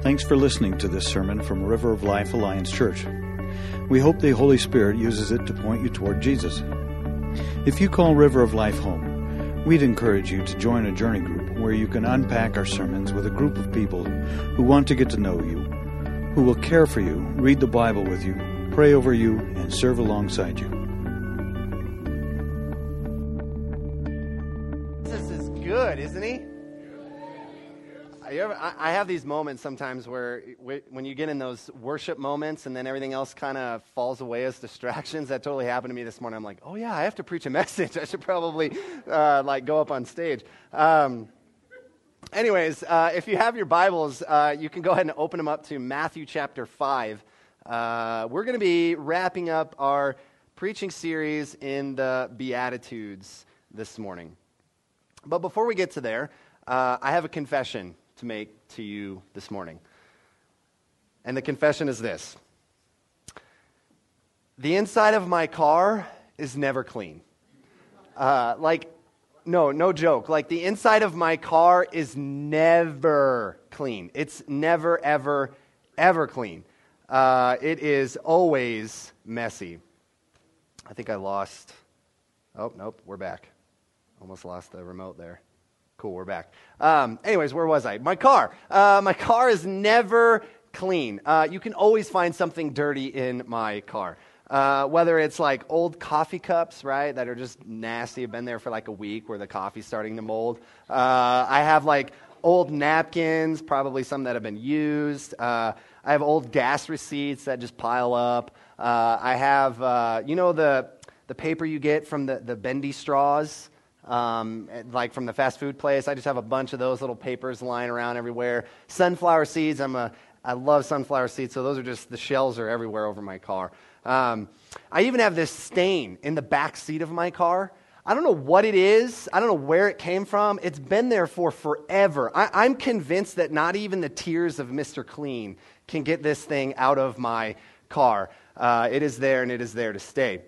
Thanks for listening to this sermon from River of Life Alliance Church. We hope the Holy Spirit uses it to point you toward Jesus. If you call River of Life home, we'd encourage you to join a journey group where you can unpack our sermons with a group of people who want to get to know you, who will care for you, read the Bible with you, pray over you, and serve alongside you. Jesus is good, isn't he? Ever, I have these moments sometimes where when you get in those worship moments and then everything else kind of falls away as distractions. That totally happened to me this morning. I'm like, oh yeah, I have to preach a message. I should probably uh, like go up on stage. Um, anyways, uh, if you have your Bibles, uh, you can go ahead and open them up to Matthew chapter five. Uh, we're going to be wrapping up our preaching series in the Beatitudes this morning. But before we get to there, uh, I have a confession to make to you this morning. And the confession is this The inside of my car is never clean. Uh, like, no, no joke. Like, the inside of my car is never clean. It's never, ever, ever clean. Uh, it is always messy. I think I lost. Oh, nope, we're back. Almost lost the remote there. Cool, we're back. Um, anyways, where was I? My car. Uh, my car is never clean. Uh, you can always find something dirty in my car. Uh, whether it's like old coffee cups, right, that are just nasty, have been there for like a week where the coffee's starting to mold. Uh, I have like old napkins, probably some that have been used. Uh, I have old gas receipts that just pile up. Uh, I have, you know, the, the paper you get from the, the bendy straws um, like from the fast food place. I just have a bunch of those little papers lying around everywhere. Sunflower seeds. I'm a I love sunflower seeds, so those are just the shells are everywhere over my car. Um, I even have this stain in the back seat of my car. I don't know what it is. I don't know where it came from. It's been there for forever. I, am convinced that not even the tears of Mr. Clean can get this thing out of my car. Uh, it is there and it is there to stay.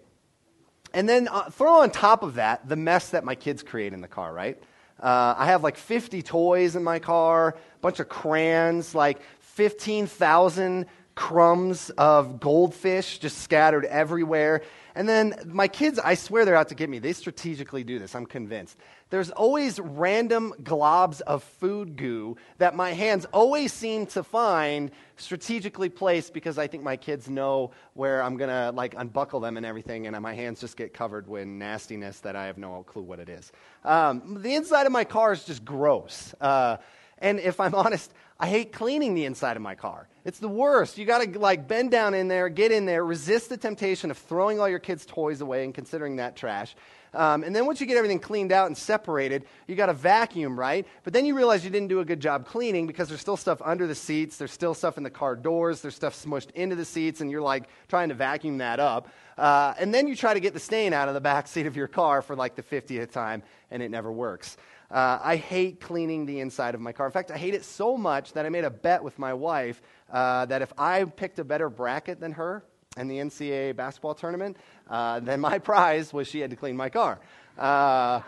And then uh, throw on top of that the mess that my kids create in the car, right? Uh, I have like 50 toys in my car, a bunch of crayons, like 15,000 crumbs of goldfish just scattered everywhere. And then my kids, I swear they're out to get me. They strategically do this, I'm convinced. There's always random globs of food goo that my hands always seem to find strategically placed because I think my kids know where I'm going to like unbuckle them and everything, and my hands just get covered with nastiness that I have no clue what it is. Um, the inside of my car is just gross. Uh, and if I'm honest, I hate cleaning the inside of my car. It's the worst. You got to like bend down in there, get in there, resist the temptation of throwing all your kids' toys away and considering that trash. Um, and then once you get everything cleaned out and separated, you got to vacuum, right? But then you realize you didn't do a good job cleaning because there's still stuff under the seats, there's still stuff in the car doors, there's stuff smushed into the seats, and you're like trying to vacuum that up. Uh, and then you try to get the stain out of the back seat of your car for like the 50th time, and it never works. Uh, I hate cleaning the inside of my car. In fact, I hate it so much that I made a bet with my wife uh, that if I picked a better bracket than her in the NCAA basketball tournament, uh, then my prize was she had to clean my car. Uh,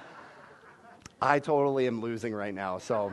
I totally am losing right now. So,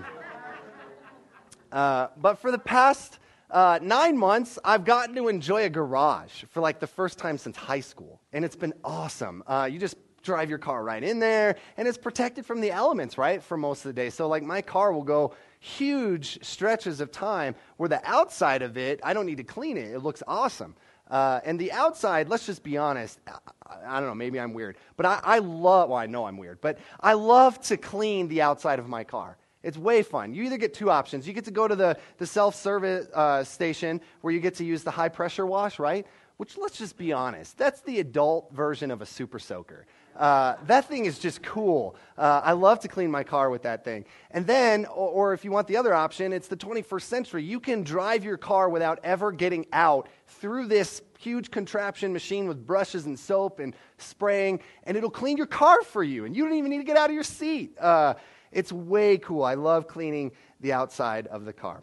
uh, but for the past uh, nine months, I've gotten to enjoy a garage for like the first time since high school, and it's been awesome. you just drive your car right in there, and it's protected from the elements, right, for most of the day. So, like, my car will go huge stretches of time where the outside of it, I don't need to clean it. It looks awesome. Uh, and the outside, let's just be honest. I, I don't know, maybe I'm weird, but I, I love, well, I know I'm weird, but I love to clean the outside of my car. It's way fun. You either get two options. You get to go to the, the self service uh, station where you get to use the high pressure wash, right? Which, let's just be honest, that's the adult version of a super soaker. Uh, that thing is just cool. Uh, I love to clean my car with that thing. And then, or, or, if you want the other option, it's the 21st century. You can drive your car without ever getting out through this huge contraption machine with brushes and soap and spraying, and it'll clean your car for you. And you don't even need to get out of your seat. Uh, it's way cool. I love cleaning the outside of the car.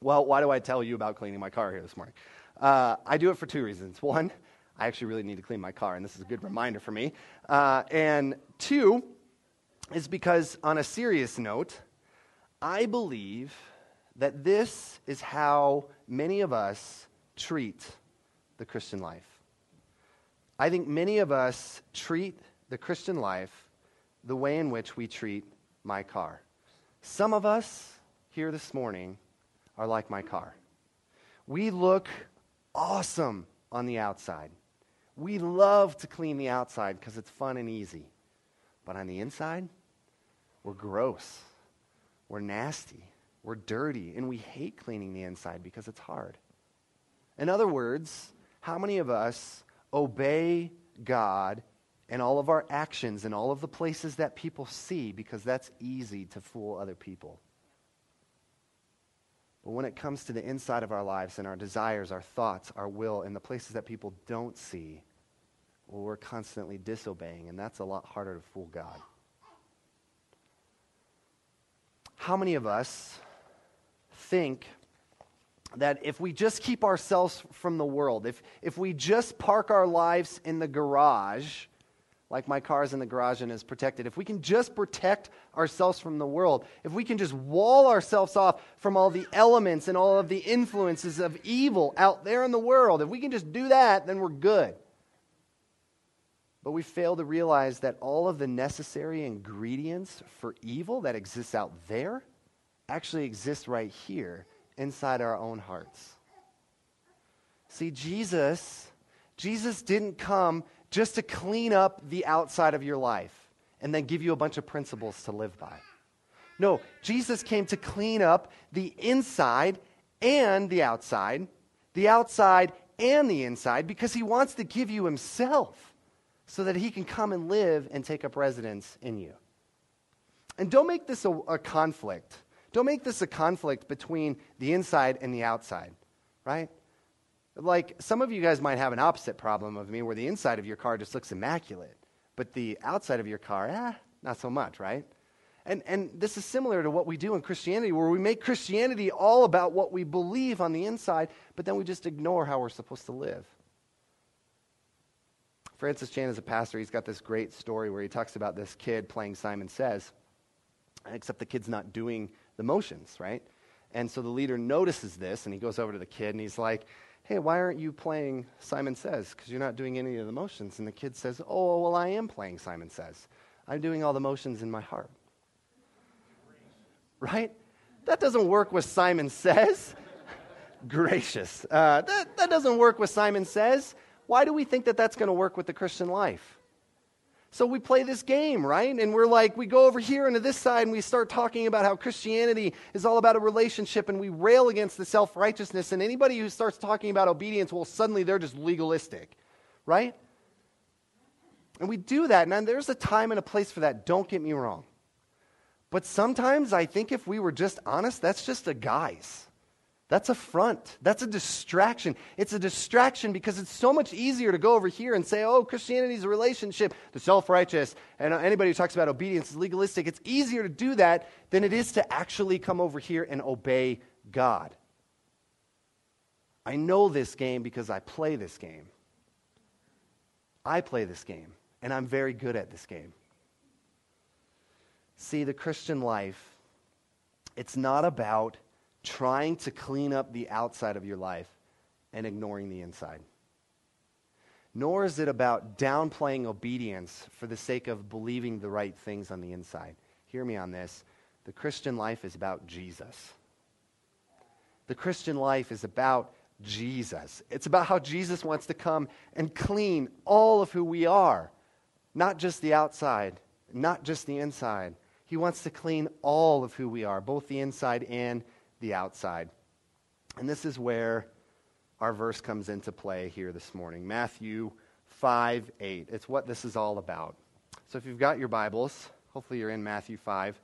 Well, why do I tell you about cleaning my car here this morning? Uh, I do it for two reasons. One, I actually really need to clean my car, and this is a good reminder for me. Uh, and two is because, on a serious note, I believe that this is how many of us treat the Christian life. I think many of us treat the Christian life the way in which we treat my car. Some of us here this morning are like my car. We look awesome on the outside. We love to clean the outside because it's fun and easy. But on the inside, we're gross. We're nasty. We're dirty. And we hate cleaning the inside because it's hard. In other words, how many of us obey God and all of our actions and all of the places that people see because that's easy to fool other people? But when it comes to the inside of our lives and our desires, our thoughts, our will, and the places that people don't see, well, we're constantly disobeying, and that's a lot harder to fool God. How many of us think that if we just keep ourselves from the world, if, if we just park our lives in the garage, like my car's in the garage and is protected, if we can just protect ourselves from the world, if we can just wall ourselves off from all the elements and all of the influences of evil out there in the world, if we can just do that, then we're good. But we fail to realize that all of the necessary ingredients for evil that exists out there actually exist right here inside our own hearts. See, Jesus, Jesus didn't come just to clean up the outside of your life and then give you a bunch of principles to live by. No, Jesus came to clean up the inside and the outside, the outside and the inside, because he wants to give you himself so that he can come and live and take up residence in you. And don't make this a, a conflict. Don't make this a conflict between the inside and the outside, right? Like some of you guys might have an opposite problem of me where the inside of your car just looks immaculate, but the outside of your car, eh, not so much, right? And, and this is similar to what we do in Christianity, where we make Christianity all about what we believe on the inside, but then we just ignore how we're supposed to live. Francis Chan is a pastor. He's got this great story where he talks about this kid playing Simon Says, except the kid's not doing the motions, right? And so the leader notices this and he goes over to the kid and he's like, Hey, why aren't you playing Simon Says? Because you're not doing any of the motions. And the kid says, Oh, well, I am playing Simon Says. I'm doing all the motions in my heart. Right? That doesn't work with Simon Says. Gracious. Uh, that, that doesn't work with Simon Says. Why do we think that that's going to work with the Christian life? So we play this game, right? And we're like, we go over here into this side and we start talking about how Christianity is all about a relationship and we rail against the self righteousness. And anybody who starts talking about obedience, well, suddenly they're just legalistic, right? And we do that. And there's a time and a place for that. Don't get me wrong. But sometimes I think if we were just honest, that's just a guise. That's a front. That's a distraction. It's a distraction because it's so much easier to go over here and say, oh, Christianity is a relationship, the self righteous, and anybody who talks about obedience is legalistic. It's easier to do that than it is to actually come over here and obey God. I know this game because I play this game. I play this game, and I'm very good at this game. See, the Christian life, it's not about trying to clean up the outside of your life and ignoring the inside. Nor is it about downplaying obedience for the sake of believing the right things on the inside. Hear me on this. The Christian life is about Jesus. The Christian life is about Jesus. It's about how Jesus wants to come and clean all of who we are, not just the outside, not just the inside. He wants to clean all of who we are, both the inside and the outside. And this is where our verse comes into play here this morning Matthew 5 8. It's what this is all about. So if you've got your Bibles, hopefully you're in Matthew 5.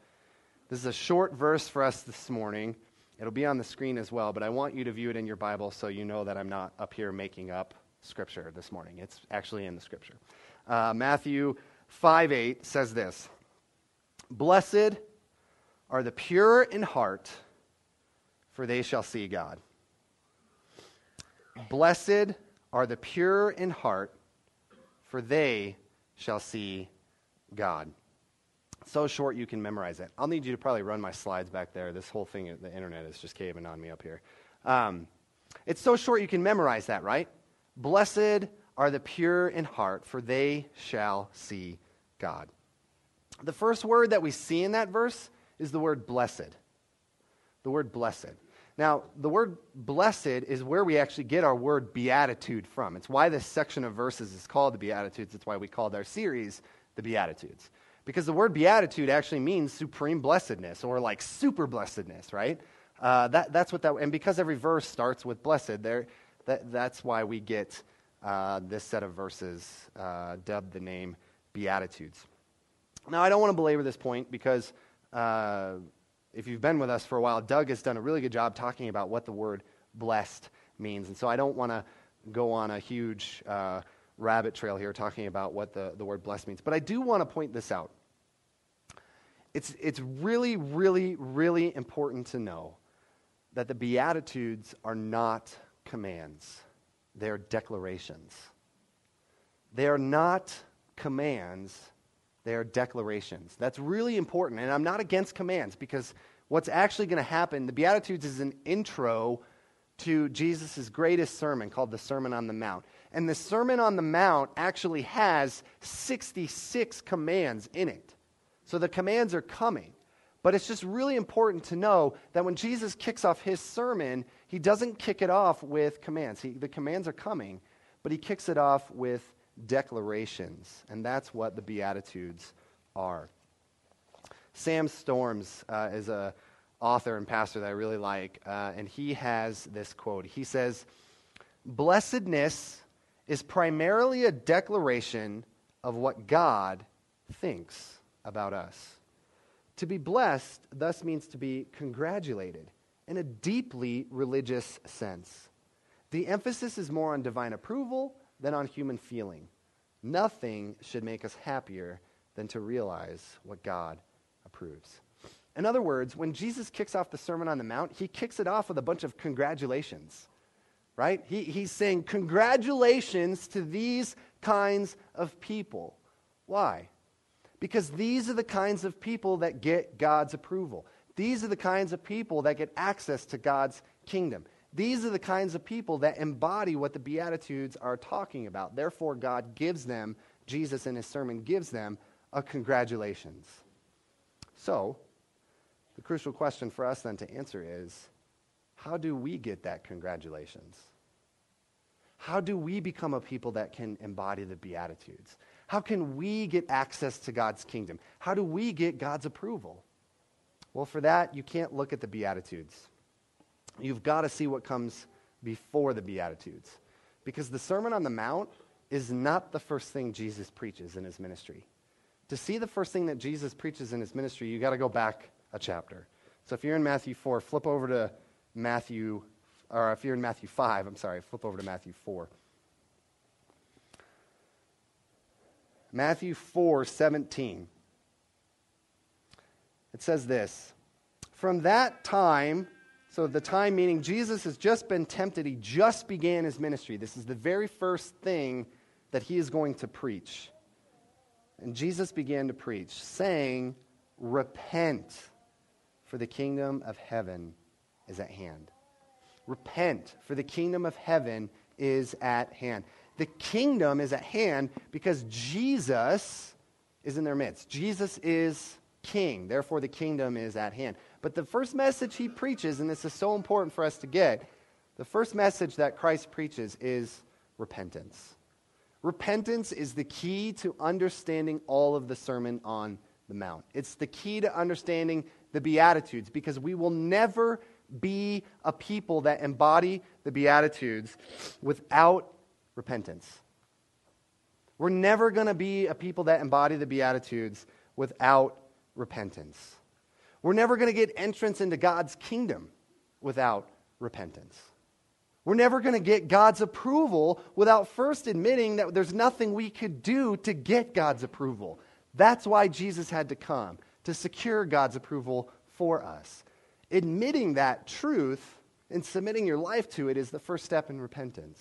This is a short verse for us this morning. It'll be on the screen as well, but I want you to view it in your Bible so you know that I'm not up here making up scripture this morning. It's actually in the scripture. Uh, Matthew 5 8 says this Blessed are the pure in heart for they shall see God. Blessed are the pure in heart, for they shall see God. So short you can memorize it. I'll need you to probably run my slides back there. This whole thing, the internet is just caving on me up here. Um, it's so short you can memorize that, right? Blessed are the pure in heart, for they shall see God. The first word that we see in that verse is the word blessed. The word blessed. Now, the word blessed is where we actually get our word beatitude from. It's why this section of verses is called the Beatitudes. It's why we called our series the Beatitudes. Because the word beatitude actually means supreme blessedness or like super blessedness, right? Uh, that, that's what that, and because every verse starts with blessed, there, that, that's why we get uh, this set of verses uh, dubbed the name Beatitudes. Now, I don't want to belabor this point because uh, if you've been with us for a while, Doug has done a really good job talking about what the word blessed means. And so I don't want to go on a huge uh, rabbit trail here talking about what the, the word blessed means. But I do want to point this out. It's, it's really, really, really important to know that the Beatitudes are not commands, they're declarations. They are not commands, they are declarations. That's really important. And I'm not against commands because what's actually going to happen, the Beatitudes is an intro to Jesus' greatest sermon called the Sermon on the Mount. And the Sermon on the Mount actually has 66 commands in it. So the commands are coming. But it's just really important to know that when Jesus kicks off his sermon, he doesn't kick it off with commands. He, the commands are coming, but he kicks it off with declarations. And that's what the Beatitudes are. Sam Storms uh, is a author and pastor that I really like, uh, and he has this quote. He says, Blessedness is primarily a declaration of what God thinks about us. To be blessed thus means to be congratulated in a deeply religious sense. The emphasis is more on divine approval than on human feeling. Nothing should make us happier than to realize what God approves. In other words, when Jesus kicks off the Sermon on the Mount, he kicks it off with a bunch of congratulations, right? He, he's saying, Congratulations to these kinds of people. Why? Because these are the kinds of people that get God's approval. These are the kinds of people that get access to God's kingdom. These are the kinds of people that embody what the Beatitudes are talking about. Therefore, God gives them, Jesus in his sermon gives them a congratulations. So, the crucial question for us then to answer is how do we get that congratulations? How do we become a people that can embody the Beatitudes? How can we get access to God's kingdom? How do we get God's approval? Well, for that, you can't look at the Beatitudes you've got to see what comes before the Beatitudes. Because the Sermon on the Mount is not the first thing Jesus preaches in his ministry. To see the first thing that Jesus preaches in his ministry, you've got to go back a chapter. So if you're in Matthew 4, flip over to Matthew, or if you're in Matthew 5, I'm sorry, flip over to Matthew 4. Matthew 4, 17. It says this From that time, so, the time meaning Jesus has just been tempted. He just began his ministry. This is the very first thing that he is going to preach. And Jesus began to preach, saying, Repent, for the kingdom of heaven is at hand. Repent, for the kingdom of heaven is at hand. The kingdom is at hand because Jesus is in their midst. Jesus is king. Therefore, the kingdom is at hand. But the first message he preaches, and this is so important for us to get, the first message that Christ preaches is repentance. Repentance is the key to understanding all of the Sermon on the Mount. It's the key to understanding the Beatitudes because we will never be a people that embody the Beatitudes without repentance. We're never going to be a people that embody the Beatitudes without repentance. We're never going to get entrance into God's kingdom without repentance. We're never going to get God's approval without first admitting that there's nothing we could do to get God's approval. That's why Jesus had to come, to secure God's approval for us. Admitting that truth and submitting your life to it is the first step in repentance.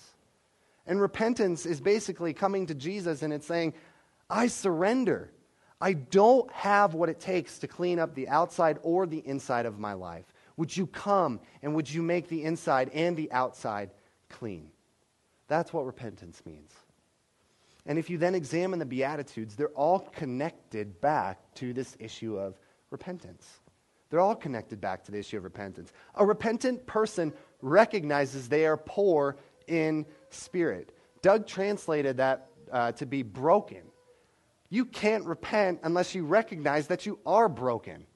And repentance is basically coming to Jesus and it's saying, I surrender. I don't have what it takes to clean up the outside or the inside of my life. Would you come and would you make the inside and the outside clean? That's what repentance means. And if you then examine the Beatitudes, they're all connected back to this issue of repentance. They're all connected back to the issue of repentance. A repentant person recognizes they are poor in spirit. Doug translated that uh, to be broken. You can't repent unless you recognize that you are broken.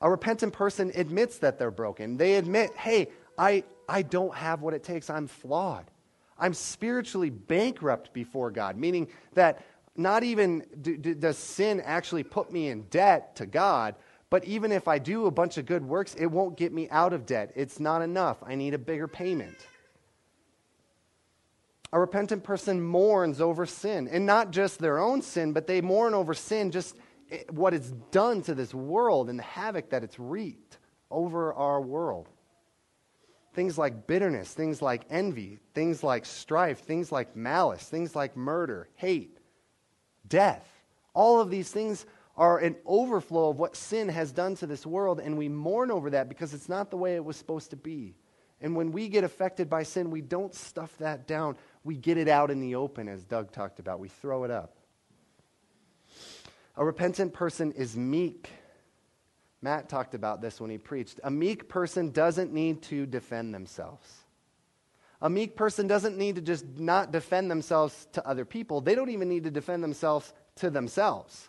A repentant person admits that they're broken. They admit, hey, I, I don't have what it takes. I'm flawed. I'm spiritually bankrupt before God, meaning that not even do, do, does sin actually put me in debt to God, but even if I do a bunch of good works, it won't get me out of debt. It's not enough. I need a bigger payment. A repentant person mourns over sin, and not just their own sin, but they mourn over sin, just eh, what it's done to this world and the havoc that it's wreaked over our world. Things like bitterness, things like envy, things like strife, things like malice, things like murder, hate, death. All of these things are an overflow of what sin has done to this world, and we mourn over that because it's not the way it was supposed to be. And when we get affected by sin, we don't stuff that down. We get it out in the open, as Doug talked about. We throw it up. A repentant person is meek. Matt talked about this when he preached. A meek person doesn't need to defend themselves. A meek person doesn't need to just not defend themselves to other people. They don't even need to defend themselves to themselves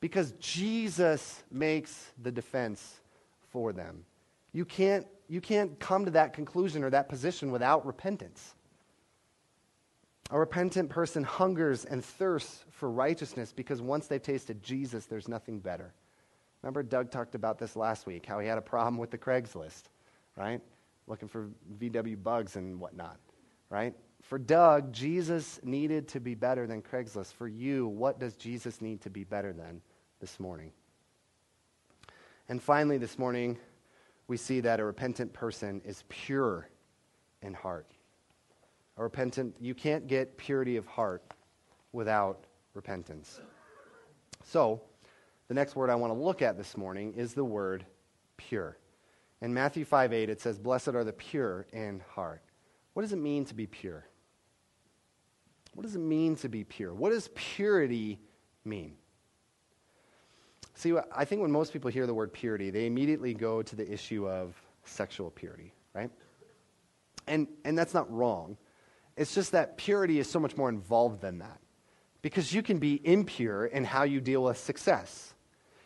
because Jesus makes the defense for them. You can't, you can't come to that conclusion or that position without repentance. A repentant person hungers and thirsts for righteousness because once they've tasted Jesus, there's nothing better. Remember, Doug talked about this last week, how he had a problem with the Craigslist, right? Looking for VW bugs and whatnot, right? For Doug, Jesus needed to be better than Craigslist. For you, what does Jesus need to be better than this morning? And finally, this morning, we see that a repentant person is pure in heart. A repentant, you can't get purity of heart without repentance. So, the next word I want to look at this morning is the word pure. In Matthew 5 8, it says, Blessed are the pure in heart. What does it mean to be pure? What does it mean to be pure? What does purity mean? See, I think when most people hear the word purity, they immediately go to the issue of sexual purity, right? And, and that's not wrong. It's just that purity is so much more involved than that. Because you can be impure in how you deal with success.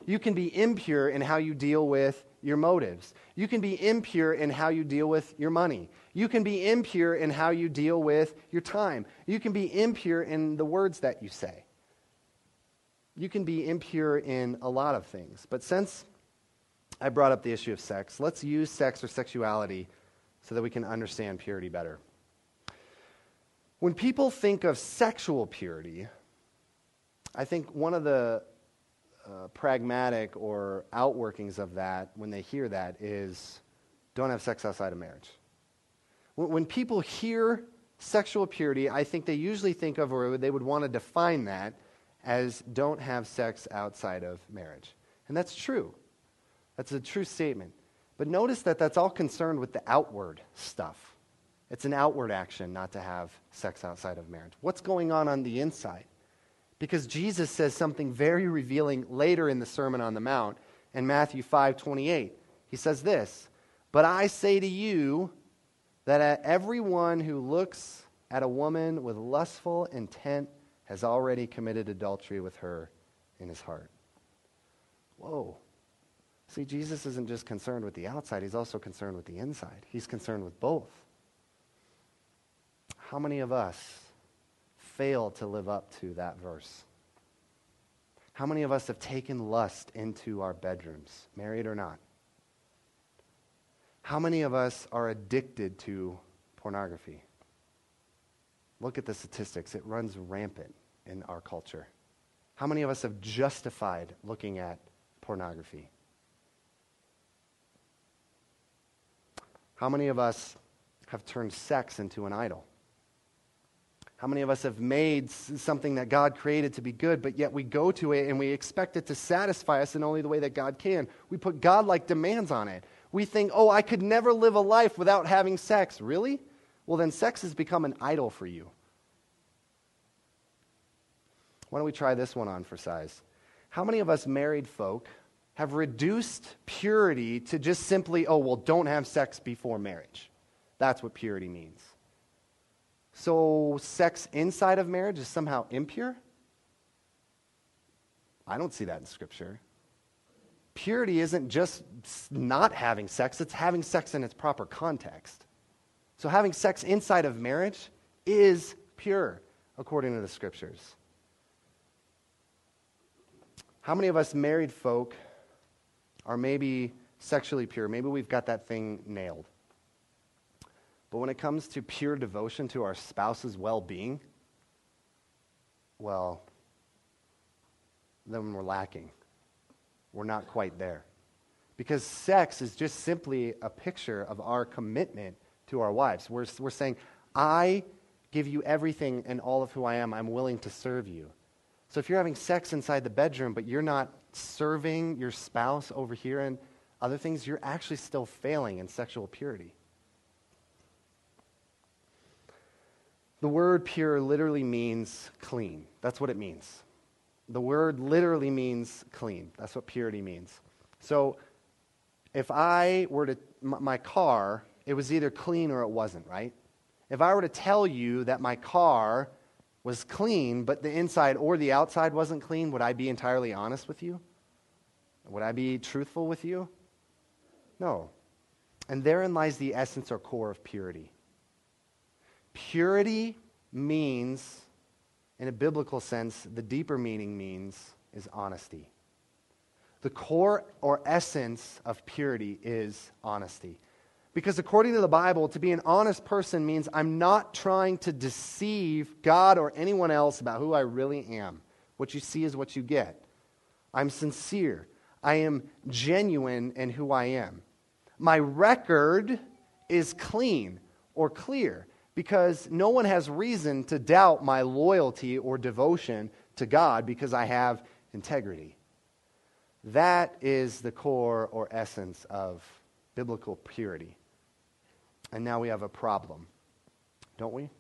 You can be impure in how you deal with your motives. You can be impure in how you deal with your money. You can be impure in how you deal with your time. You can be impure in the words that you say. You can be impure in a lot of things. But since I brought up the issue of sex, let's use sex or sexuality so that we can understand purity better. When people think of sexual purity, I think one of the uh, pragmatic or outworkings of that when they hear that is don't have sex outside of marriage. When, when people hear sexual purity, I think they usually think of, or they would want to define that as don't have sex outside of marriage. And that's true. That's a true statement. But notice that that's all concerned with the outward stuff. It's an outward action not to have sex outside of marriage. What's going on on the inside? Because Jesus says something very revealing later in the Sermon on the Mount in Matthew 5 28. He says this, But I say to you that everyone who looks at a woman with lustful intent has already committed adultery with her in his heart. Whoa. See, Jesus isn't just concerned with the outside, he's also concerned with the inside. He's concerned with both. How many of us fail to live up to that verse? How many of us have taken lust into our bedrooms, married or not? How many of us are addicted to pornography? Look at the statistics, it runs rampant in our culture. How many of us have justified looking at pornography? How many of us have turned sex into an idol? How many of us have made something that God created to be good, but yet we go to it and we expect it to satisfy us in only the way that God can? We put God like demands on it. We think, oh, I could never live a life without having sex. Really? Well, then sex has become an idol for you. Why don't we try this one on for size? How many of us married folk have reduced purity to just simply, oh, well, don't have sex before marriage? That's what purity means. So, sex inside of marriage is somehow impure? I don't see that in Scripture. Purity isn't just not having sex, it's having sex in its proper context. So, having sex inside of marriage is pure, according to the Scriptures. How many of us married folk are maybe sexually pure? Maybe we've got that thing nailed. But when it comes to pure devotion to our spouse's well being, well, then we're lacking. We're not quite there. Because sex is just simply a picture of our commitment to our wives. We're, we're saying, I give you everything and all of who I am. I'm willing to serve you. So if you're having sex inside the bedroom, but you're not serving your spouse over here and other things, you're actually still failing in sexual purity. The word pure literally means clean. That's what it means. The word literally means clean. That's what purity means. So if I were to, my car, it was either clean or it wasn't, right? If I were to tell you that my car was clean, but the inside or the outside wasn't clean, would I be entirely honest with you? Would I be truthful with you? No. And therein lies the essence or core of purity. Purity means, in a biblical sense, the deeper meaning means is honesty. The core or essence of purity is honesty. Because according to the Bible, to be an honest person means I'm not trying to deceive God or anyone else about who I really am. What you see is what you get. I'm sincere. I am genuine in who I am. My record is clean or clear because no one has reason to doubt my loyalty or devotion to God because I have integrity. That is the core or essence of biblical purity. And now we have a problem, don't we?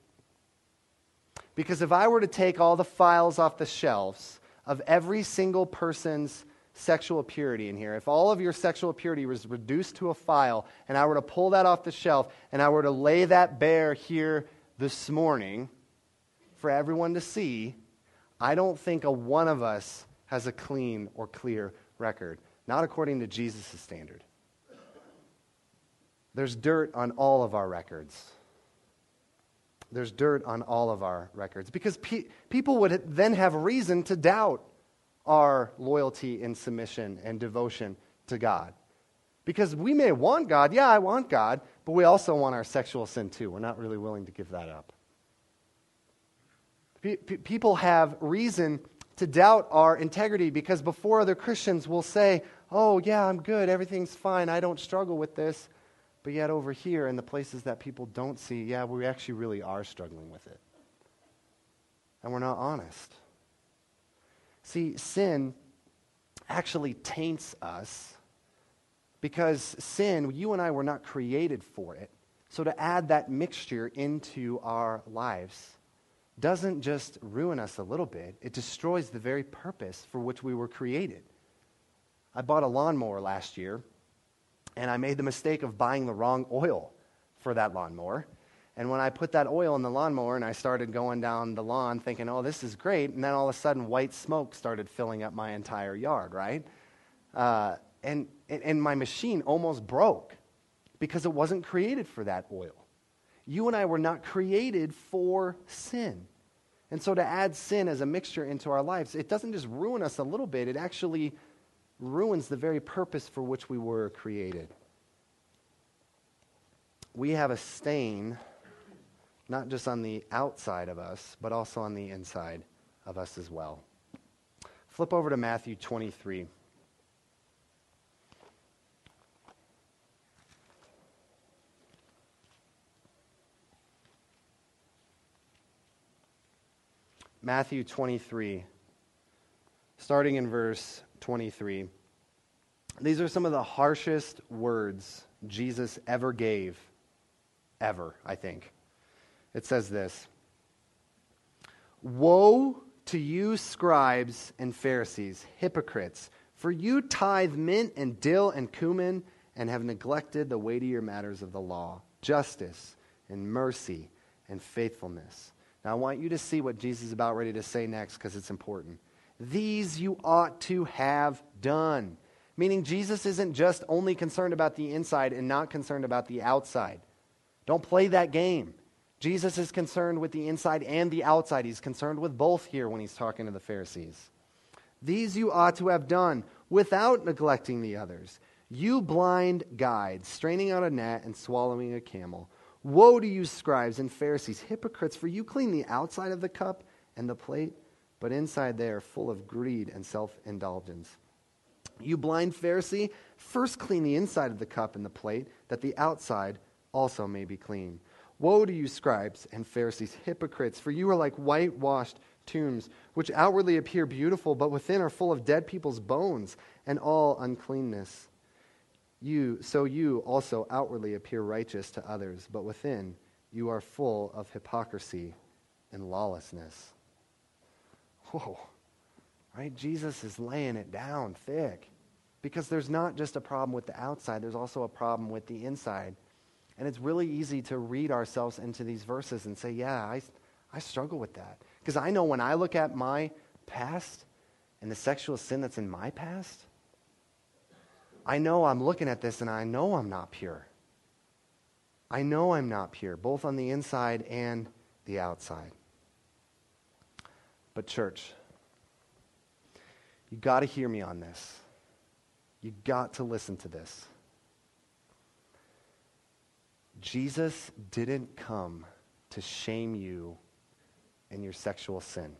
Because if I were to take all the files off the shelves of every single person's sexual purity in here, if all of your sexual purity was reduced to a file, and I were to pull that off the shelf, and I were to lay that bare here this morning for everyone to see, I don't think a one of us has a clean or clear record, not according to Jesus' standard. There's dirt on all of our records. There's dirt on all of our records because pe- people would then have reason to doubt our loyalty and submission and devotion to God. Because we may want God, yeah, I want God, but we also want our sexual sin too. We're not really willing to give that up. People have reason to doubt our integrity because before other Christians will say, Oh, yeah, I'm good, everything's fine, I don't struggle with this. But yet, over here, in the places that people don't see, yeah, we actually really are struggling with it. And we're not honest. See, sin actually taints us because sin, you and I were not created for it. So to add that mixture into our lives doesn't just ruin us a little bit, it destroys the very purpose for which we were created. I bought a lawnmower last year and I made the mistake of buying the wrong oil for that lawnmower. And when I put that oil in the lawnmower and I started going down the lawn thinking, oh, this is great, and then all of a sudden white smoke started filling up my entire yard, right? Uh, and, and my machine almost broke because it wasn't created for that oil. You and I were not created for sin. And so to add sin as a mixture into our lives, it doesn't just ruin us a little bit, it actually ruins the very purpose for which we were created. We have a stain not just on the outside of us, but also on the inside of us as well. Flip over to Matthew 23. Matthew 23, starting in verse 23. These are some of the harshest words Jesus ever gave, ever, I think. It says this Woe to you, scribes and Pharisees, hypocrites, for you tithe mint and dill and cumin and have neglected the weightier matters of the law justice and mercy and faithfulness. Now, I want you to see what Jesus is about ready to say next because it's important. These you ought to have done. Meaning, Jesus isn't just only concerned about the inside and not concerned about the outside. Don't play that game. Jesus is concerned with the inside and the outside. He's concerned with both here when he's talking to the Pharisees. These you ought to have done without neglecting the others. You blind guides, straining out a gnat and swallowing a camel. Woe to you, scribes and Pharisees, hypocrites, for you clean the outside of the cup and the plate, but inside they are full of greed and self indulgence. You blind Pharisee, first clean the inside of the cup and the plate, that the outside also may be clean. Woe to you, scribes and Pharisees, hypocrites, for you are like whitewashed tombs, which outwardly appear beautiful, but within are full of dead people's bones and all uncleanness. You, so you also outwardly appear righteous to others, but within you are full of hypocrisy and lawlessness. Whoa, right? Jesus is laying it down thick because there's not just a problem with the outside, there's also a problem with the inside. And it's really easy to read ourselves into these verses and say, yeah, I, I struggle with that. Because I know when I look at my past and the sexual sin that's in my past, I know I'm looking at this and I know I'm not pure. I know I'm not pure, both on the inside and the outside. But, church, you got to hear me on this. You got to listen to this. Jesus didn't come to shame you in your sexual sin.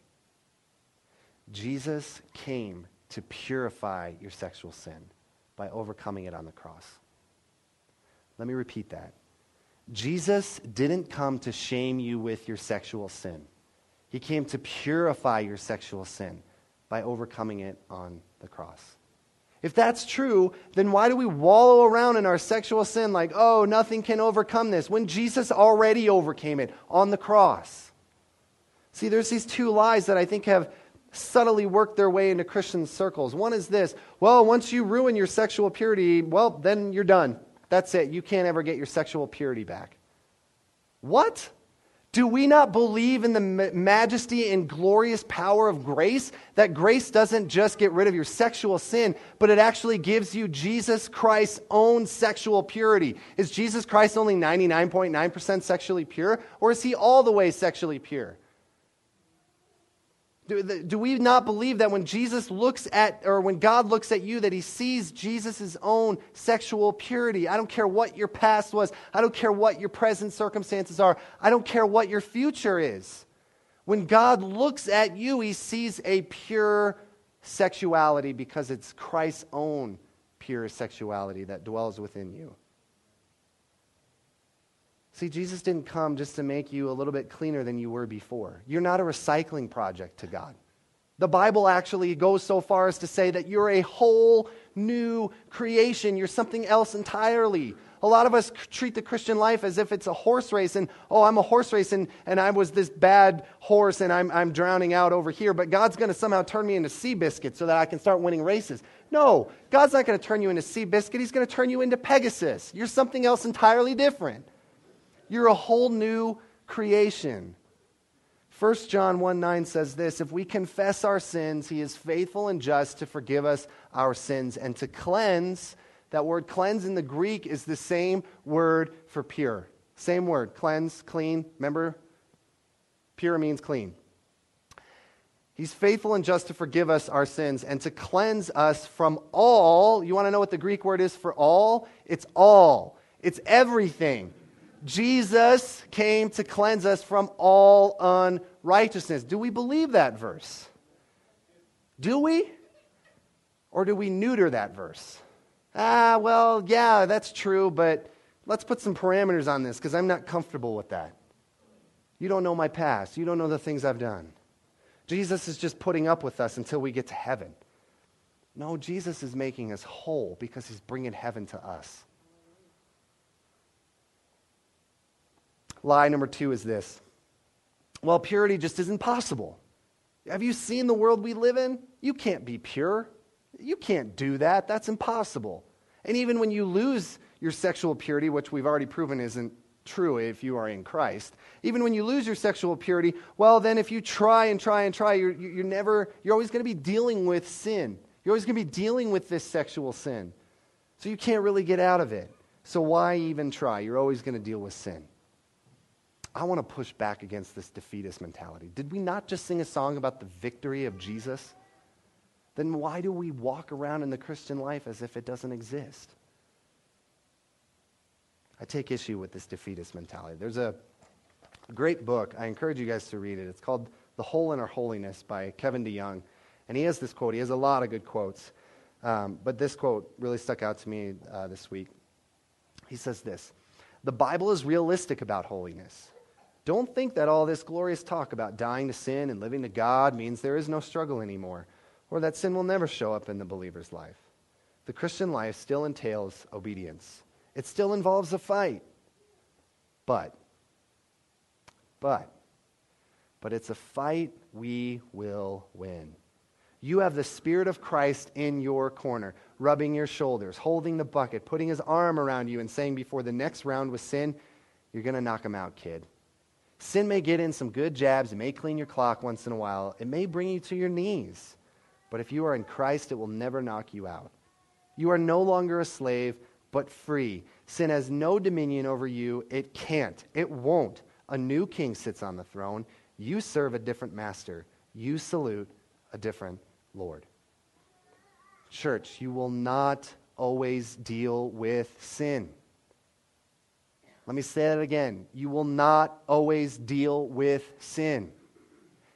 Jesus came to purify your sexual sin by overcoming it on the cross. Let me repeat that. Jesus didn't come to shame you with your sexual sin. He came to purify your sexual sin by overcoming it on the cross. If that's true, then why do we wallow around in our sexual sin like, oh, nothing can overcome this, when Jesus already overcame it on the cross? See, there's these two lies that I think have subtly worked their way into Christian circles. One is this well, once you ruin your sexual purity, well, then you're done. That's it. You can't ever get your sexual purity back. What? Do we not believe in the majesty and glorious power of grace? That grace doesn't just get rid of your sexual sin, but it actually gives you Jesus Christ's own sexual purity. Is Jesus Christ only 99.9% sexually pure, or is he all the way sexually pure? Do, do, we not believe that when Jesus looks at, or when God looks at you, that he sees Jesus' own sexual purity? I don't care what your past was. I don't care what your present circumstances are. I don't care what your future is. When God looks at you, he sees a pure sexuality because it's Christ's own pure sexuality that dwells within you. See, Jesus didn't come just to make you a little bit cleaner than you were before. You're not a recycling project to God. The Bible actually goes so far as to say that you're a whole new creation. You're something else entirely. A lot of us treat the Christian life as if it's a horse race, and oh, I'm a horse race, and, and I was this bad horse, and I'm, I'm drowning out over here, but God's going to somehow turn me into Seabiscuit so that I can start winning races. No, God's not going to turn you into Seabiscuit. He's going to turn you into Pegasus. You're something else entirely different. You're a whole new creation. 1 John 1 9 says this If we confess our sins, he is faithful and just to forgive us our sins and to cleanse. That word cleanse in the Greek is the same word for pure. Same word, cleanse, clean. Remember? Pure means clean. He's faithful and just to forgive us our sins and to cleanse us from all. You want to know what the Greek word is for all? It's all, it's everything. Jesus came to cleanse us from all unrighteousness. Do we believe that verse? Do we? Or do we neuter that verse? Ah, well, yeah, that's true, but let's put some parameters on this because I'm not comfortable with that. You don't know my past. You don't know the things I've done. Jesus is just putting up with us until we get to heaven. No, Jesus is making us whole because he's bringing heaven to us. Lie number two is this well, purity just isn't possible. Have you seen the world we live in? You can't be pure. You can't do that. That's impossible. And even when you lose your sexual purity, which we've already proven isn't true if you are in Christ, even when you lose your sexual purity, well, then if you try and try and try, you're, you're never, you're always going to be dealing with sin. You're always going to be dealing with this sexual sin. So you can't really get out of it. So why even try? You're always going to deal with sin. I want to push back against this defeatist mentality. Did we not just sing a song about the victory of Jesus? Then why do we walk around in the Christian life as if it doesn't exist? I take issue with this defeatist mentality. There's a great book. I encourage you guys to read it. It's called The Hole in Our Holiness by Kevin DeYoung. And he has this quote. He has a lot of good quotes. Um, but this quote really stuck out to me uh, this week. He says this The Bible is realistic about holiness. Don't think that all this glorious talk about dying to sin and living to God means there is no struggle anymore, or that sin will never show up in the believer's life. The Christian life still entails obedience, it still involves a fight. But, but, but it's a fight we will win. You have the Spirit of Christ in your corner, rubbing your shoulders, holding the bucket, putting his arm around you, and saying before the next round with sin, You're going to knock him out, kid. Sin may get in some good jabs. It may clean your clock once in a while. It may bring you to your knees. But if you are in Christ, it will never knock you out. You are no longer a slave, but free. Sin has no dominion over you. It can't. It won't. A new king sits on the throne. You serve a different master. You salute a different Lord. Church, you will not always deal with sin. Let me say that again. You will not always deal with sin.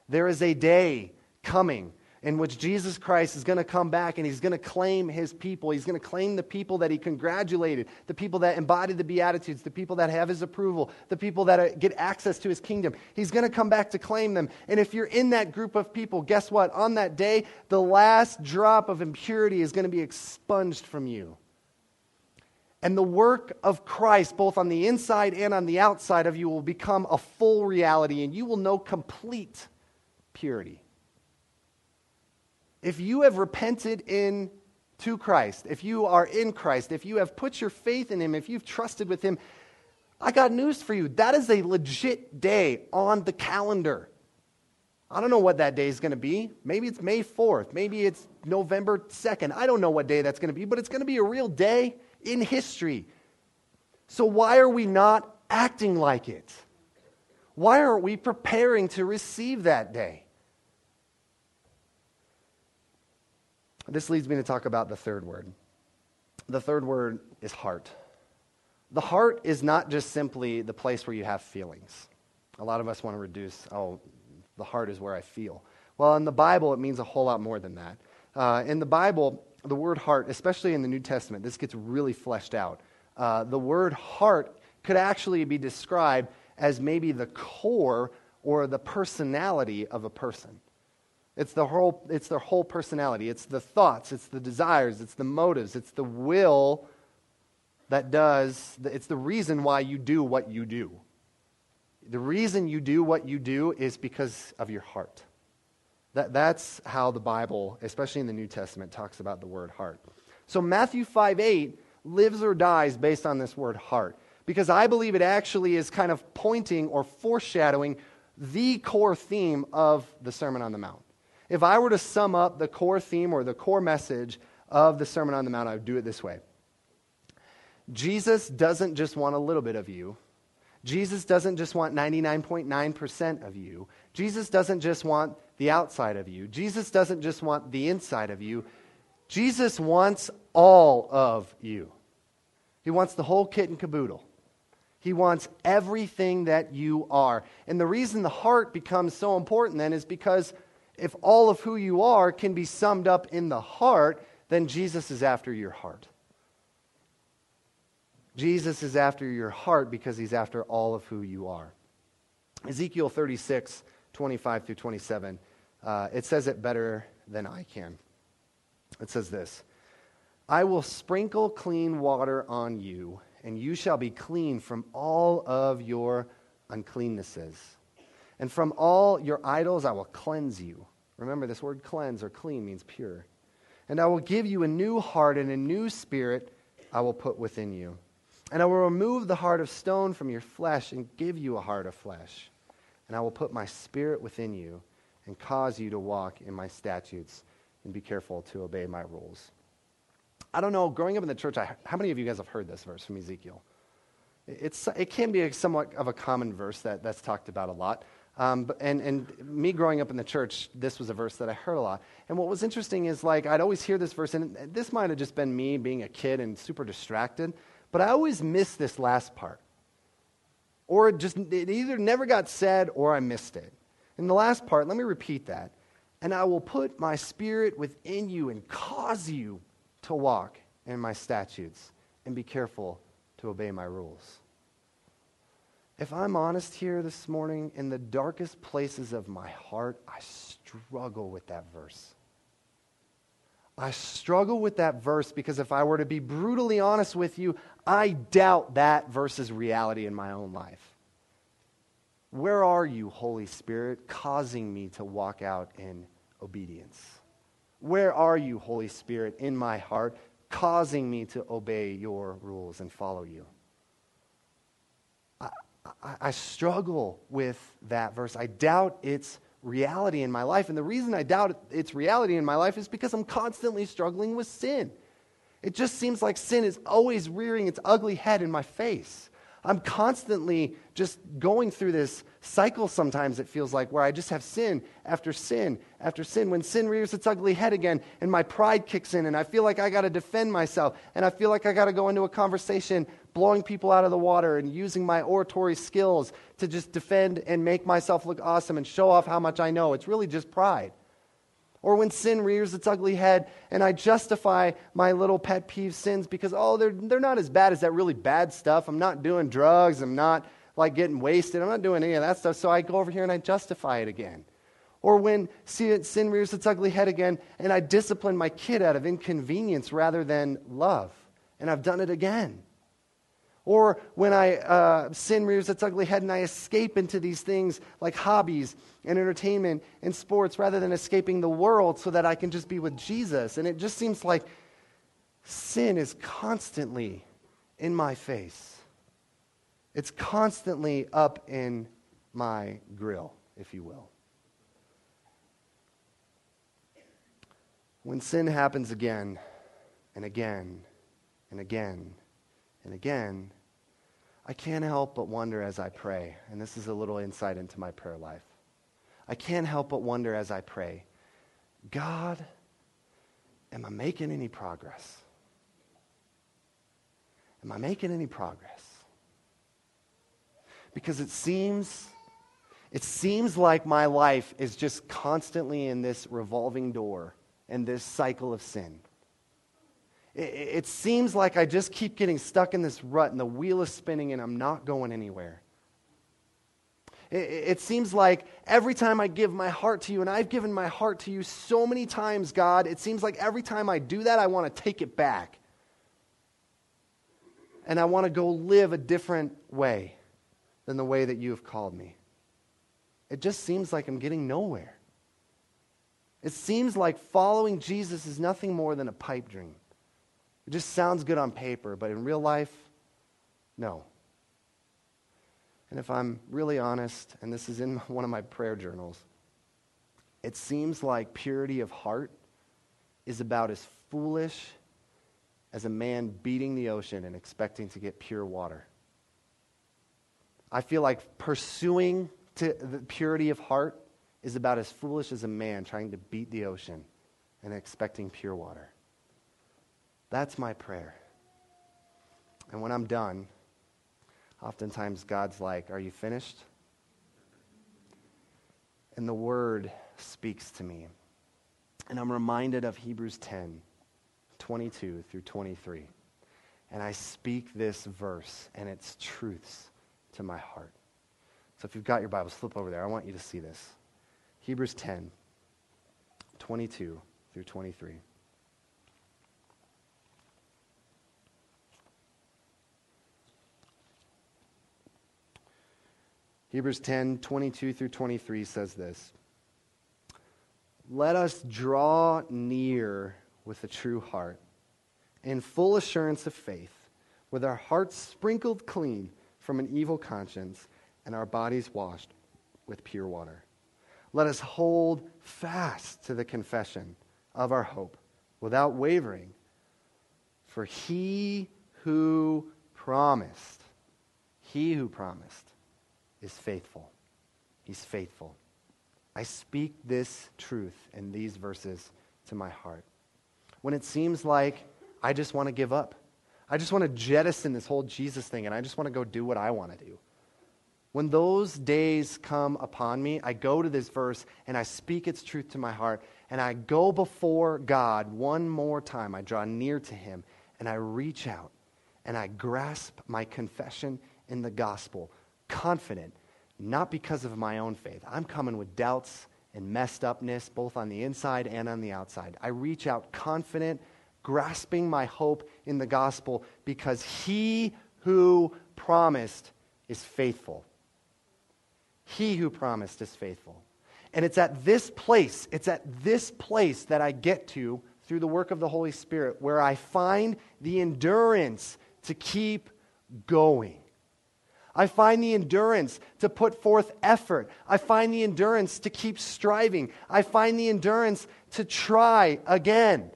There is a day coming in which Jesus Christ is going to come back and he's going to claim his people. He's going to claim the people that he congratulated, the people that embody the Beatitudes, the people that have his approval, the people that uh, get access to his kingdom. He's going to come back to claim them. And if you're in that group of people, guess what? On that day, the last drop of impurity is going to be expunged from you. And the work of Christ, both on the inside and on the outside of you, will become a full reality, and you will know complete purity. If you have repented in to Christ, if you are in Christ, if you have put your faith in Him, if you've trusted with Him, I got news for you. That is a legit day on the calendar. I don't know what that day is going to be. Maybe it's May 4th. Maybe it's November 2nd. I don't know what day that's going to be, but it's going to be a real day in history. So, why are we not acting like it? Why aren't we preparing to receive that day? This leads me to talk about the third word. The third word is heart. The heart is not just simply the place where you have feelings. A lot of us want to reduce, oh, the heart is where I feel. Well, in the Bible, it means a whole lot more than that. Uh, in the Bible, the word heart, especially in the New Testament, this gets really fleshed out. Uh, the word heart could actually be described as maybe the core or the personality of a person. It's the whole, it's their whole personality. It's the thoughts, it's the desires, it's the motives, it's the will that does, it's the reason why you do what you do. The reason you do what you do is because of your heart. That, that's how the Bible, especially in the New Testament, talks about the word heart. So Matthew 5 8 lives or dies based on this word heart. Because I believe it actually is kind of pointing or foreshadowing the core theme of the Sermon on the Mount. If I were to sum up the core theme or the core message of the Sermon on the Mount, I would do it this way Jesus doesn't just want a little bit of you, Jesus doesn't just want 99.9% of you. Jesus doesn't just want the outside of you. Jesus doesn't just want the inside of you. Jesus wants all of you. He wants the whole kit and caboodle. He wants everything that you are. And the reason the heart becomes so important then is because if all of who you are can be summed up in the heart, then Jesus is after your heart. Jesus is after your heart because he's after all of who you are. Ezekiel 36, 25 through 27 Uh, it says it better than I can. It says this I will sprinkle clean water on you, and you shall be clean from all of your uncleannesses. And from all your idols I will cleanse you. Remember, this word cleanse or clean means pure. And I will give you a new heart and a new spirit I will put within you. And I will remove the heart of stone from your flesh and give you a heart of flesh. And I will put my spirit within you and cause you to walk in my statutes and be careful to obey my rules. I don't know, growing up in the church, I, how many of you guys have heard this verse from Ezekiel? It's, it can be somewhat of a common verse that, that's talked about a lot. Um, and, and me growing up in the church, this was a verse that I heard a lot. And what was interesting is, like, I'd always hear this verse, and this might have just been me being a kid and super distracted, but I always missed this last part. Or it just, it either never got said or I missed it. In the last part, let me repeat that. And I will put my spirit within you and cause you to walk in my statutes and be careful to obey my rules. If I'm honest here this morning, in the darkest places of my heart, I struggle with that verse. I struggle with that verse because if I were to be brutally honest with you, I doubt that verse's reality in my own life. Where are you, Holy Spirit, causing me to walk out in obedience? Where are you, Holy Spirit, in my heart, causing me to obey your rules and follow you? I, I struggle with that verse. I doubt its reality in my life. And the reason I doubt its reality in my life is because I'm constantly struggling with sin. It just seems like sin is always rearing its ugly head in my face. I'm constantly just going through this cycle sometimes, it feels like, where I just have sin after sin after sin. When sin rears its ugly head again and my pride kicks in and I feel like I got to defend myself and I feel like I got to go into a conversation blowing people out of the water and using my oratory skills to just defend and make myself look awesome and show off how much I know. It's really just pride. Or when sin rears its ugly head and I justify my little pet peeve sins because, oh, they're, they're not as bad as that really bad stuff. I'm not doing drugs. I'm not like getting wasted. I'm not doing any of that stuff. So I go over here and I justify it again. Or when sin rears its ugly head again and I discipline my kid out of inconvenience rather than love. And I've done it again. Or when I uh, sin rears its ugly head and I escape into these things like hobbies and entertainment and sports rather than escaping the world so that I can just be with Jesus. And it just seems like sin is constantly in my face, it's constantly up in my grill, if you will. When sin happens again and again and again, and again, I can't help but wonder as I pray, and this is a little insight into my prayer life. I can't help but wonder as I pray, God, am I making any progress? Am I making any progress? Because it seems it seems like my life is just constantly in this revolving door and this cycle of sin. It, seems like I just keep getting stuck in this rut and the wheel is spinning and I'm not going anywhere. It, seems like every time I give my heart to you, and I've given my heart to you so many times, God, it seems like every time I do that, I want to take it back. And I want to go live a different way than the way that you have called me. It just seems like I'm getting nowhere. It seems like following Jesus is nothing more than a pipe dream. It just sounds good on paper, but in real life, no. And if I'm really honest, and this is in one of my prayer journals, it seems like purity of heart is about as foolish as a man beating the ocean and expecting to get pure water. I feel like pursuing the purity of heart is about as foolish as a man trying to beat the ocean and expecting pure water. That's my prayer. And when I'm done, oftentimes God's like, Are you finished? And the word speaks to me. And I'm reminded of Hebrews 10 22 through 23. And I speak this verse and its truths to my heart. So if you've got your Bibles, flip over there. I want you to see this. Hebrews 10 22 through 23. Hebrews 10 22 through 23 says this Let us draw near with a true heart in full assurance of faith, with our hearts sprinkled clean from an evil conscience and our bodies washed with pure water. Let us hold fast to the confession of our hope without wavering, for he who promised, he who promised, is faithful. He's faithful. I speak this truth in these verses to my heart. When it seems like I just want to give up, I just want to jettison this whole Jesus thing and I just want to go do what I want to do. When those days come upon me, I go to this verse and I speak its truth to my heart and I go before God one more time. I draw near to Him and I reach out and I grasp my confession in the gospel confident, not because of my own faith. I'm coming with doubts and messed upness, both on the inside and on the outside. I reach out confident, grasping my hope in the gospel because he who promised is faithful. He who promised is faithful. And it's at this place, it's at this place that I get to through the work of the Holy Spirit where I find the endurance to keep going. I find the endurance to put forth effort. I find the endurance to keep striving. I find the endurance to try again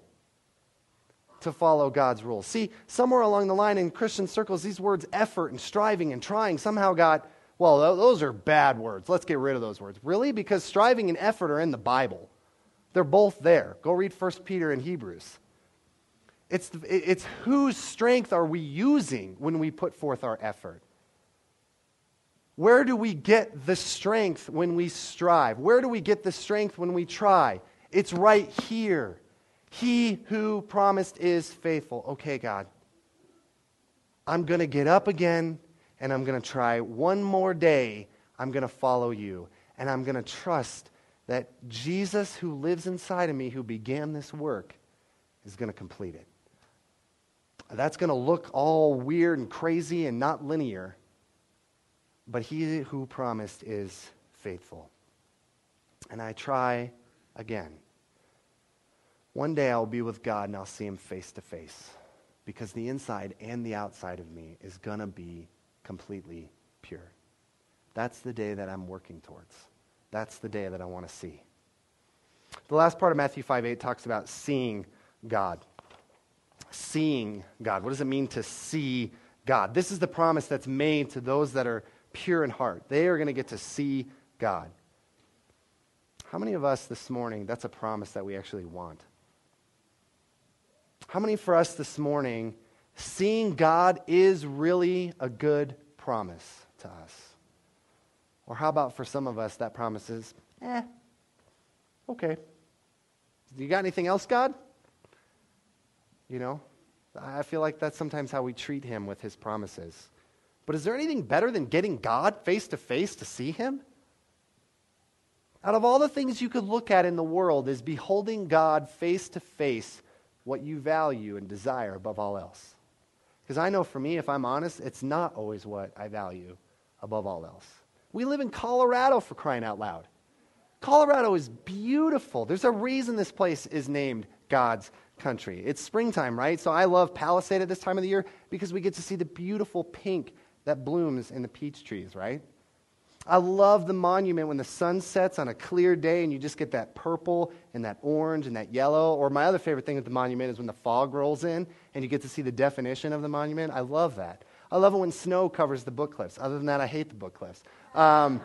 to follow God's rules. See, somewhere along the line in Christian circles, these words effort and striving and trying somehow got, well, those are bad words. Let's get rid of those words. Really? Because striving and effort are in the Bible, they're both there. Go read 1 Peter and Hebrews. It's, it's whose strength are we using when we put forth our effort? Where do we get the strength when we strive? Where do we get the strength when we try? It's right here. He who promised is faithful. Okay, God. I'm going to get up again and I'm going to try one more day. I'm going to follow you. And I'm going to trust that Jesus, who lives inside of me, who began this work, is going to complete it. That's going to look all weird and crazy and not linear but he who promised is faithful. And I try again. One day I'll be with God and I'll see him face to face because the inside and the outside of me is going to be completely pure. That's the day that I'm working towards. That's the day that I want to see. The last part of Matthew 5 8 talks about seeing God. Seeing God. What does it mean to see God? This is the promise that's made to those that are pure in heart. They are going to get to see God. How many of us this morning, that's a promise that we actually want? How many for us this morning, seeing God is really a good promise to us? Or how about for some of us, that promise is, eh, okay. You got anything else, God? You know, I feel like that's sometimes how we treat Him with His promises. But is there anything better than getting God face to face to see Him? Out of all the things you could look at in the world, is beholding God face to face what you value and desire above all else? Because I know for me, if I'm honest, it's not always what I value above all else. We live in Colorado for crying out loud. Colorado is beautiful. There's a reason this place is named God's country. It's springtime, right? So I love Palisade at this time of the year because we get to see the beautiful pink that blooms in the peach trees, right? I love the monument when the sun sets on a clear day and you just get that purple and that orange and that yellow. Or my other favorite thing with the monument is when the fog rolls in and you get to see the definition of the monument. I love that. I love it when snow covers the book cliffs. Other than that, I hate the book cliffs. Um,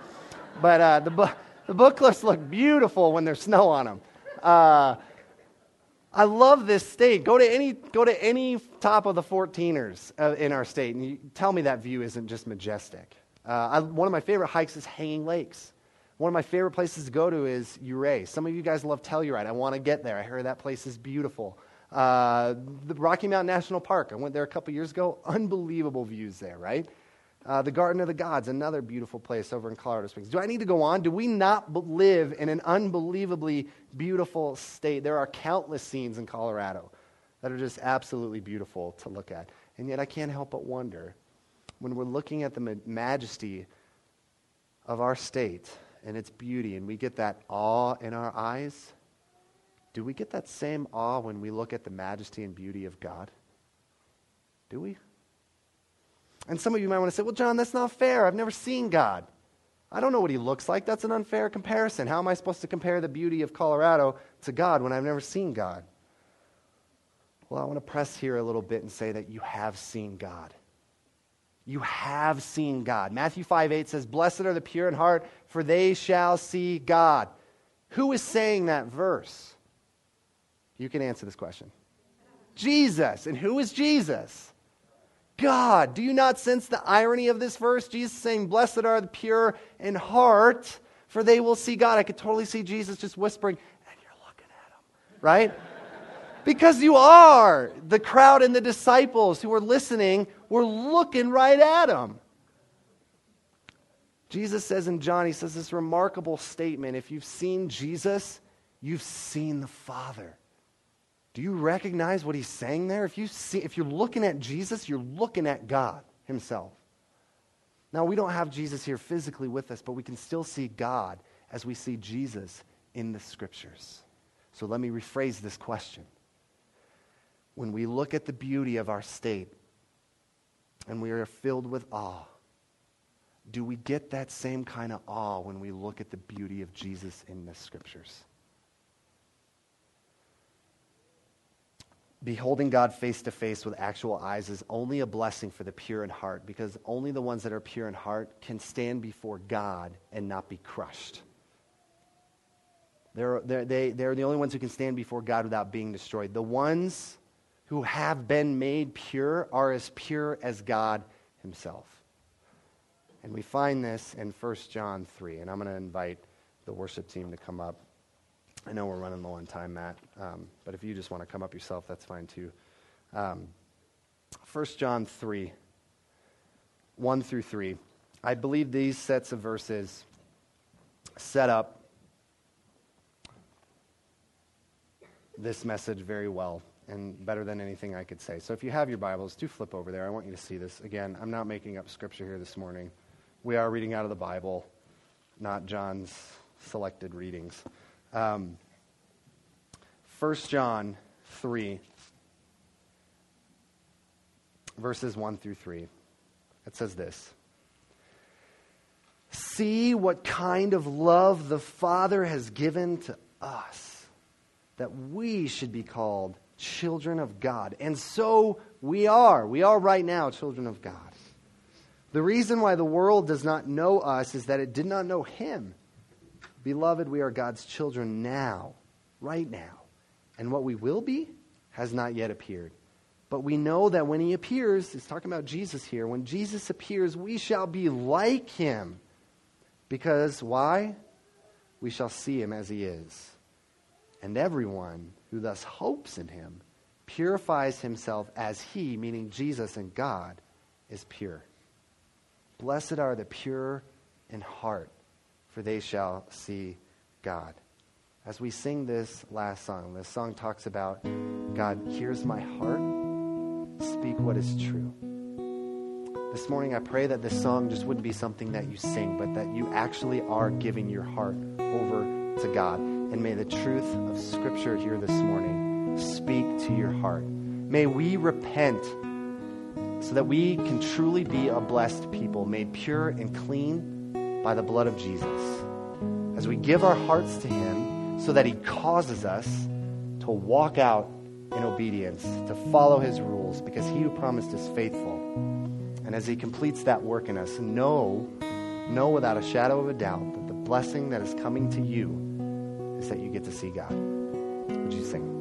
but uh, the, bu- the book cliffs look beautiful when there's snow on them. Uh, I love this state. Go to any, go to any top of the 14ers uh, in our state, and you, tell me that view isn't just majestic. Uh, I, one of my favorite hikes is Hanging Lakes. One of my favorite places to go to is Ouray. Some of you guys love Telluride. I want to get there. I heard that place is beautiful. Uh, the Rocky Mountain National Park. I went there a couple years ago. Unbelievable views there, right? Uh, the Garden of the Gods, another beautiful place over in Colorado Springs. Do I need to go on? Do we not live in an unbelievably beautiful state? There are countless scenes in Colorado that are just absolutely beautiful to look at. And yet I can't help but wonder when we're looking at the majesty of our state and its beauty and we get that awe in our eyes, do we get that same awe when we look at the majesty and beauty of God? Do we? And some of you might want to say, well, John, that's not fair. I've never seen God. I don't know what he looks like. That's an unfair comparison. How am I supposed to compare the beauty of Colorado to God when I've never seen God? Well, I want to press here a little bit and say that you have seen God. You have seen God. Matthew 5 8 says, Blessed are the pure in heart, for they shall see God. Who is saying that verse? You can answer this question. Jesus. And who is Jesus? God. Do you not sense the irony of this verse? Jesus saying, Blessed are the pure in heart, for they will see God. I could totally see Jesus just whispering, and you're looking at him, right? because you are. The crowd and the disciples who were listening were looking right at him. Jesus says in John, he says this remarkable statement if you've seen Jesus, you've seen the Father. Do you recognize what he's saying there? If, you see, if you're looking at Jesus, you're looking at God himself. Now, we don't have Jesus here physically with us, but we can still see God as we see Jesus in the scriptures. So let me rephrase this question. When we look at the beauty of our state and we are filled with awe, do we get that same kind of awe when we look at the beauty of Jesus in the scriptures? Beholding God face to face with actual eyes is only a blessing for the pure in heart because only the ones that are pure in heart can stand before God and not be crushed. They're, they're, they, they're the only ones who can stand before God without being destroyed. The ones who have been made pure are as pure as God Himself. And we find this in 1 John 3. And I'm going to invite the worship team to come up. I know we're running low on time, Matt, um, but if you just want to come up yourself, that's fine too. Um, 1 John 3, 1 through 3. I believe these sets of verses set up this message very well and better than anything I could say. So if you have your Bibles, do flip over there. I want you to see this. Again, I'm not making up scripture here this morning. We are reading out of the Bible, not John's selected readings. Um, 1 John 3, verses 1 through 3. It says this See what kind of love the Father has given to us, that we should be called children of God. And so we are. We are right now children of God. The reason why the world does not know us is that it did not know Him. Beloved, we are God's children now, right now. And what we will be has not yet appeared. But we know that when he appears, he's talking about Jesus here, when Jesus appears, we shall be like him. Because why? We shall see him as he is. And everyone who thus hopes in him purifies himself as he, meaning Jesus and God, is pure. Blessed are the pure in heart for they shall see God. As we sing this last song, this song talks about God, hears my heart, speak what is true. This morning, I pray that this song just wouldn't be something that you sing, but that you actually are giving your heart over to God. And may the truth of Scripture here this morning speak to your heart. May we repent so that we can truly be a blessed people, made pure and clean by the blood of Jesus. As we give our hearts to Him so that He causes us to walk out in obedience, to follow His rules, because He who promised is faithful. And as He completes that work in us, know, know without a shadow of a doubt that the blessing that is coming to you is that you get to see God. Would you sing?